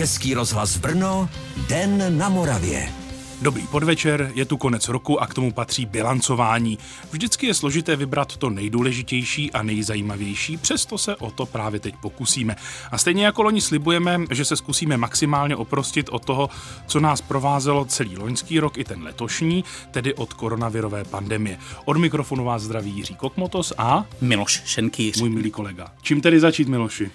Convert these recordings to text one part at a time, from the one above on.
Český rozhlas Brno, Den na Moravě. Dobrý podvečer, je tu konec roku a k tomu patří bilancování. Vždycky je složité vybrat to nejdůležitější a nejzajímavější, přesto se o to právě teď pokusíme. A stejně jako loni slibujeme, že se zkusíme maximálně oprostit od toho, co nás provázelo celý loňský rok i ten letošní, tedy od koronavirové pandemie. Od mikrofonu vás zdraví Jiří Kokmotos a Miloš Šenkýř. Můj milý kolega. Čím tedy začít, Miloši?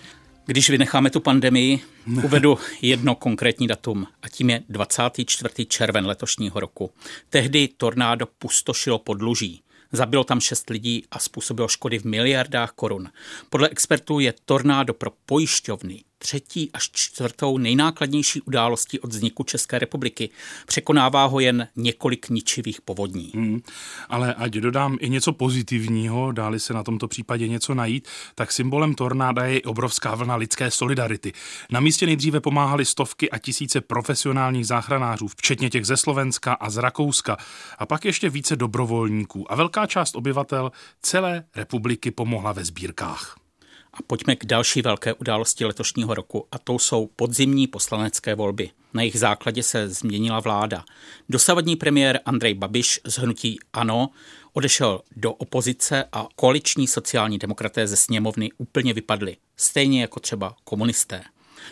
Když vynecháme tu pandemii, uvedu jedno konkrétní datum a tím je 24. červen letošního roku. Tehdy tornádo pustošilo podluží. Zabilo tam šest lidí a způsobilo škody v miliardách korun. Podle expertů je tornádo pro pojišťovny třetí až čtvrtou nejnákladnější událostí od vzniku České republiky. Překonává ho jen několik ničivých povodní. Hmm, ale ať dodám i něco pozitivního, dáli se na tomto případě něco najít, tak symbolem tornáda je obrovská vlna lidské solidarity. Na místě nejdříve pomáhali stovky a tisíce profesionálních záchranářů, včetně těch ze Slovenska a z Rakouska, a pak ještě více dobrovolníků a velká část obyvatel celé republiky pomohla ve sbírkách. A pojďme k další velké události letošního roku a to jsou podzimní poslanecké volby. Na jejich základě se změnila vláda. Dosavadní premiér Andrej Babiš z hnutí ANO odešel do opozice a koaliční sociální demokraté ze sněmovny úplně vypadli, stejně jako třeba komunisté.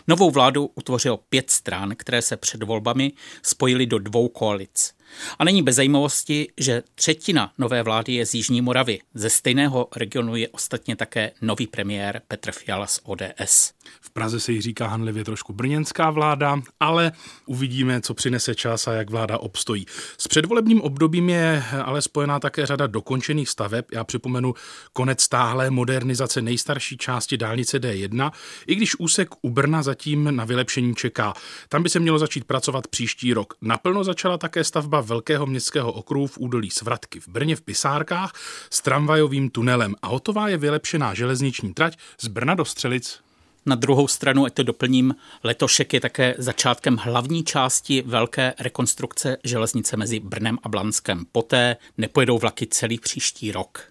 Novou vládu utvořilo pět stran, které se před volbami spojily do dvou koalic. A není bez zajímavosti, že třetina nové vlády je z Jižní Moravy. Ze stejného regionu je ostatně také nový premiér Petr Fiala z ODS. V Praze se jí říká hanlivě trošku brněnská vláda, ale uvidíme, co přinese čas a jak vláda obstojí. S předvolebním obdobím je ale spojená také řada dokončených staveb. Já připomenu konec stáhlé modernizace nejstarší části dálnice D1, i když úsek u Brna zatím na vylepšení čeká. Tam by se mělo začít pracovat příští rok. Naplno začala také stavba velkého městského okruhu v údolí Svratky v Brně v Pisárkách s tramvajovým tunelem a hotová je vylepšená železniční trať z Brna do Střelic. Na druhou stranu, ať to doplním, letošek je také začátkem hlavní části velké rekonstrukce železnice mezi Brnem a Blanskem. Poté nepojedou vlaky celý příští rok.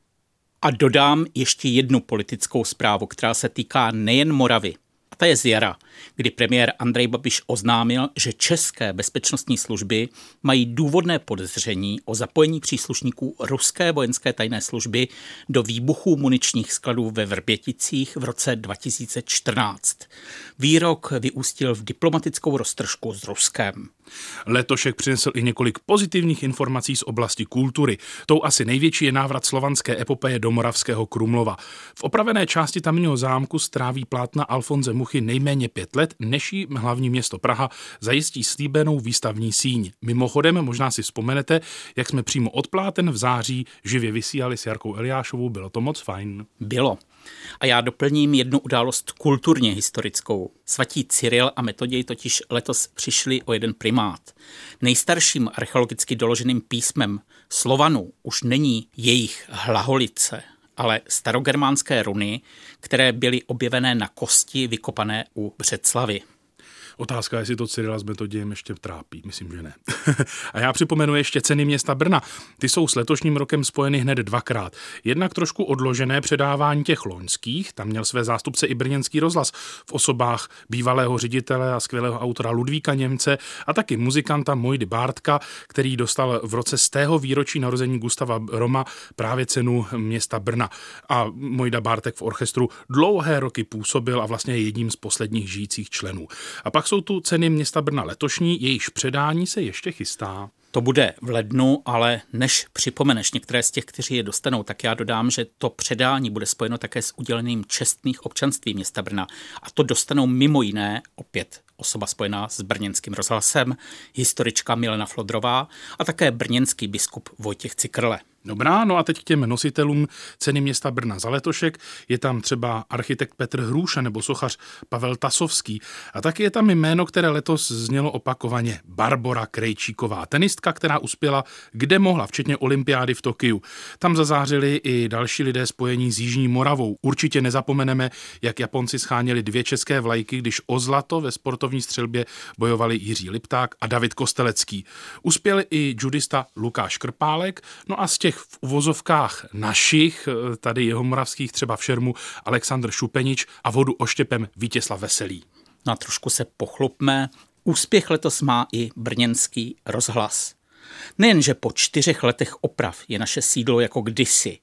A dodám ještě jednu politickou zprávu, která se týká nejen Moravy, ta je z jara, kdy premiér Andrej Babiš oznámil, že české bezpečnostní služby mají důvodné podezření o zapojení příslušníků ruské vojenské tajné služby do výbuchů muničních skladů ve Vrběticích v roce 2014. Výrok vyústil v diplomatickou roztržku s Ruskem. Letošek přinesl i několik pozitivních informací z oblasti kultury. Tou asi největší je návrat slovanské epopeje do Moravského Krumlova. V opravené části tamního zámku stráví plátna Alfonze Muchy nejméně pět let, než jí hlavní město Praha zajistí slíbenou výstavní síň. Mimochodem, možná si vzpomenete, jak jsme přímo od pláten v září živě vysílali s Jarkou Eliášovou, bylo to moc fajn. Bylo. A já doplním jednu událost kulturně historickou. Svatí Cyril a Metoděj totiž letos přišli o jeden primát. Nejstarším archeologicky doloženým písmem Slovanů už není jejich hlaholice, ale starogermánské runy, které byly objevené na kosti vykopané u Břeclavy. Otázka, jestli to Cyrila s Metodiem ještě trápí. Myslím, že ne. a já připomenu ještě ceny města Brna. Ty jsou s letošním rokem spojeny hned dvakrát. Jednak trošku odložené předávání těch loňských, tam měl své zástupce i brněnský rozhlas v osobách bývalého ředitele a skvělého autora Ludvíka Němce a taky muzikanta Mojdy Bártka, který dostal v roce z tého výročí narození Gustava Roma právě cenu města Brna. A Mojda Bártek v orchestru dlouhé roky působil a vlastně je jedním z posledních žijících členů. A pak pak jsou tu ceny města Brna letošní, jejíž předání se ještě chystá. To bude v lednu, ale než připomeneš některé z těch, kteří je dostanou, tak já dodám, že to předání bude spojeno také s uděleným čestných občanství města Brna. A to dostanou mimo jiné opět osoba spojená s brněnským rozhlasem, historička Milena Flodrová a také brněnský biskup Vojtěch Cikrle. Dobrá, no a teď k těm nositelům ceny města Brna za letošek. Je tam třeba architekt Petr Hrůša nebo sochař Pavel Tasovský. A taky je tam jméno, které letos znělo opakovaně. Barbora Krejčíková, tenistka, která uspěla kde mohla, včetně olympiády v Tokiu. Tam zazářili i další lidé spojení s Jižní Moravou. Určitě nezapomeneme, jak Japonci scháněli dvě české vlajky, když o zlato ve sportovní střelbě bojovali Jiří Lipták a David Kostelecký. Uspěli i judista Lukáš Krpálek, no a z těch těch v uvozovkách našich, eh, tady jeho moravských třeba v Šermu, Aleksandr Šupenič a vodu oštěpem Vítězslav Veselý. No a trošku se pochlupme. Úspěch letos má i brněnský rozhlas. Nejenže po čtyřech letech oprav je naše sídlo jako kdysi,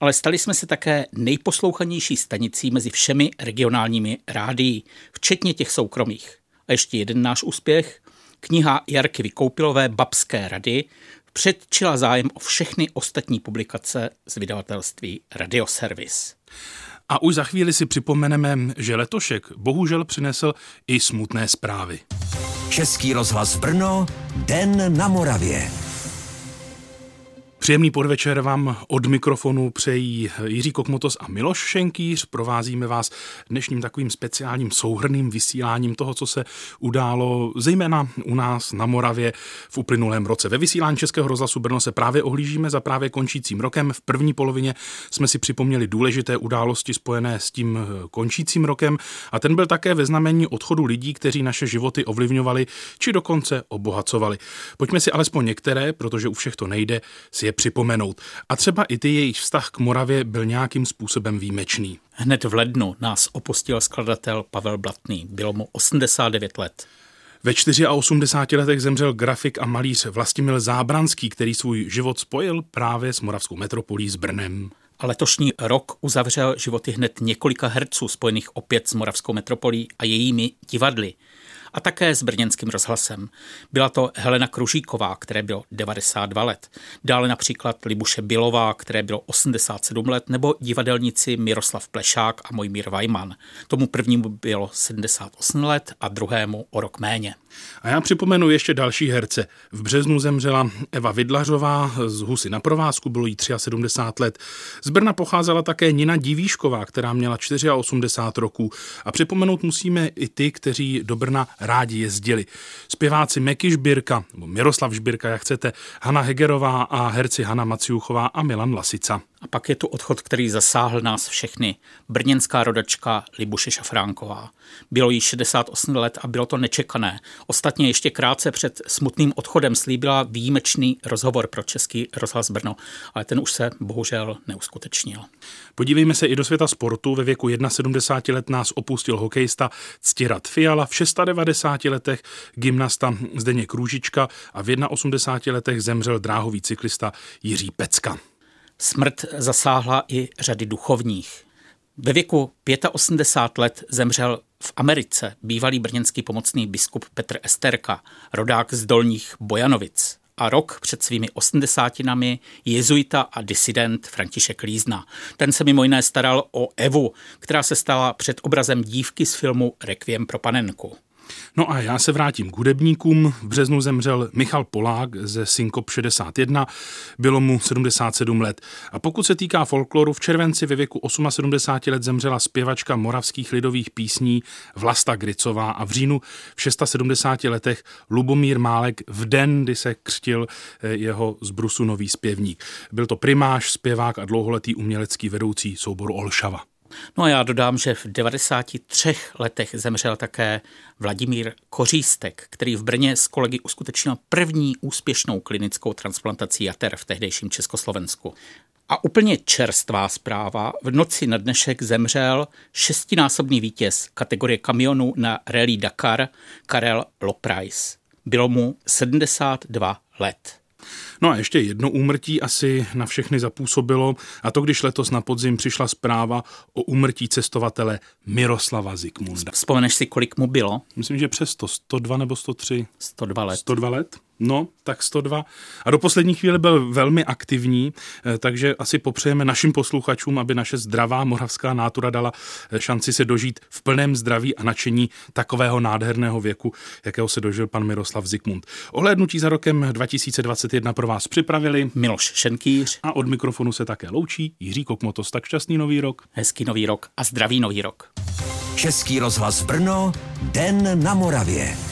ale stali jsme se také nejposlouchanější stanicí mezi všemi regionálními rádií, včetně těch soukromých. A ještě jeden náš úspěch. Kniha Jarky Vykoupilové Babské rady předčila zájem o všechny ostatní publikace z vydavatelství Radioservis. A už za chvíli si připomeneme, že letošek bohužel přinesl i smutné zprávy. Český rozhlas Brno, Den na Moravě. Příjemný podvečer vám od mikrofonu přejí Jiří Kokmotos a Miloš Šenkýř. Provázíme vás dnešním takovým speciálním souhrným vysíláním toho, co se událo zejména u nás na Moravě v uplynulém roce. Ve vysílání Českého rozhlasu Brno se právě ohlížíme za právě končícím rokem. V první polovině jsme si připomněli důležité události spojené s tím končícím rokem a ten byl také ve znamení odchodu lidí, kteří naše životy ovlivňovali či dokonce obohacovali. Pojďme si alespoň některé, protože u všech to nejde, si je připomenout. A třeba i ty jejich vztah k Moravě byl nějakým způsobem výjimečný. Hned v lednu nás opustil skladatel Pavel Blatný. Bylo mu 89 let. Ve 84 letech zemřel grafik a malíř Vlastimil Zábranský, který svůj život spojil právě s moravskou metropolí s Brnem. A letošní rok uzavřel životy hned několika herců spojených opět s moravskou metropolí a jejími divadly a také s brněnským rozhlasem. Byla to Helena Kružíková, které bylo 92 let. Dále například Libuše Bilová, které bylo 87 let, nebo divadelníci Miroslav Plešák a Mojmír Vajman. Tomu prvnímu bylo 78 let a druhému o rok méně. A já připomenu ještě další herce. V březnu zemřela Eva Vidlařová z Husy na provázku, bylo jí 73 let. Z Brna pocházela také Nina Divíšková, která měla 84 roků. A připomenout musíme i ty, kteří do Brna rádi jezdili. Zpěváci Meky Žbírka, nebo Miroslav Žbírka, jak chcete, Hanna Hegerová a herci Hanna Maciuchová a Milan Lasica. A pak je tu odchod, který zasáhl nás všechny. Brněnská rodačka Libuše Šafránková. Bylo jí 68 let a bylo to nečekané. Ostatně ještě krátce před smutným odchodem slíbila výjimečný rozhovor pro Český rozhlas Brno, ale ten už se bohužel neuskutečnil. Podívejme se i do světa sportu. Ve věku 71 let nás opustil hokejista Ctirat Fiala, v 96 letech gymnasta Zdeněk Růžička a v 81 letech zemřel dráhový cyklista Jiří Pecka. Smrt zasáhla i řady duchovních. Ve věku 85 let zemřel v Americe bývalý brněnský pomocný biskup Petr Esterka, rodák z Dolních Bojanovic a rok před svými osmdesátinami jezuita a disident František Lízna. Ten se mimo jiné staral o Evu, která se stala před obrazem dívky z filmu Requiem pro panenku. No a já se vrátím k hudebníkům. V březnu zemřel Michal Polák ze Synkop 61, bylo mu 77 let. A pokud se týká folkloru, v červenci ve věku 78 let zemřela zpěvačka moravských lidových písní Vlasta Gricová a v říjnu v 670 letech Lubomír Málek v den, kdy se křtil eh, jeho zbrusu nový zpěvník. Byl to primáš, zpěvák a dlouholetý umělecký vedoucí souboru Olšava. No a já dodám, že v 93 letech zemřel také Vladimír Kořístek, který v Brně s kolegy uskutečnil první úspěšnou klinickou transplantaci jater v tehdejším Československu. A úplně čerstvá zpráva, v noci na dnešek zemřel šestinásobný vítěz kategorie kamionů na Rally Dakar Karel Loprais. Bylo mu 72 let. No a ještě jedno úmrtí asi na všechny zapůsobilo, a to když letos na podzim přišla zpráva o úmrtí cestovatele Miroslava Zikmunda. Vzpomeneš si, kolik mu bylo? Myslím, že přes 100, 102 nebo 103. 102 let. 102 let? No, tak 102. A do poslední chvíle byl velmi aktivní, eh, takže asi popřejeme našim posluchačům, aby naše zdravá moravská nátura dala eh, šanci se dožít v plném zdraví a nadšení takového nádherného věku, jakého se dožil pan Miroslav Zikmund. Ohlédnutí za rokem 2021 pro vás připravili Miloš Šenkýř a od mikrofonu se také loučí Jiří Kokmotos. Tak šťastný nový rok. Hezký nový rok a zdravý nový rok. Český rozhlas Brno, Den na Moravě.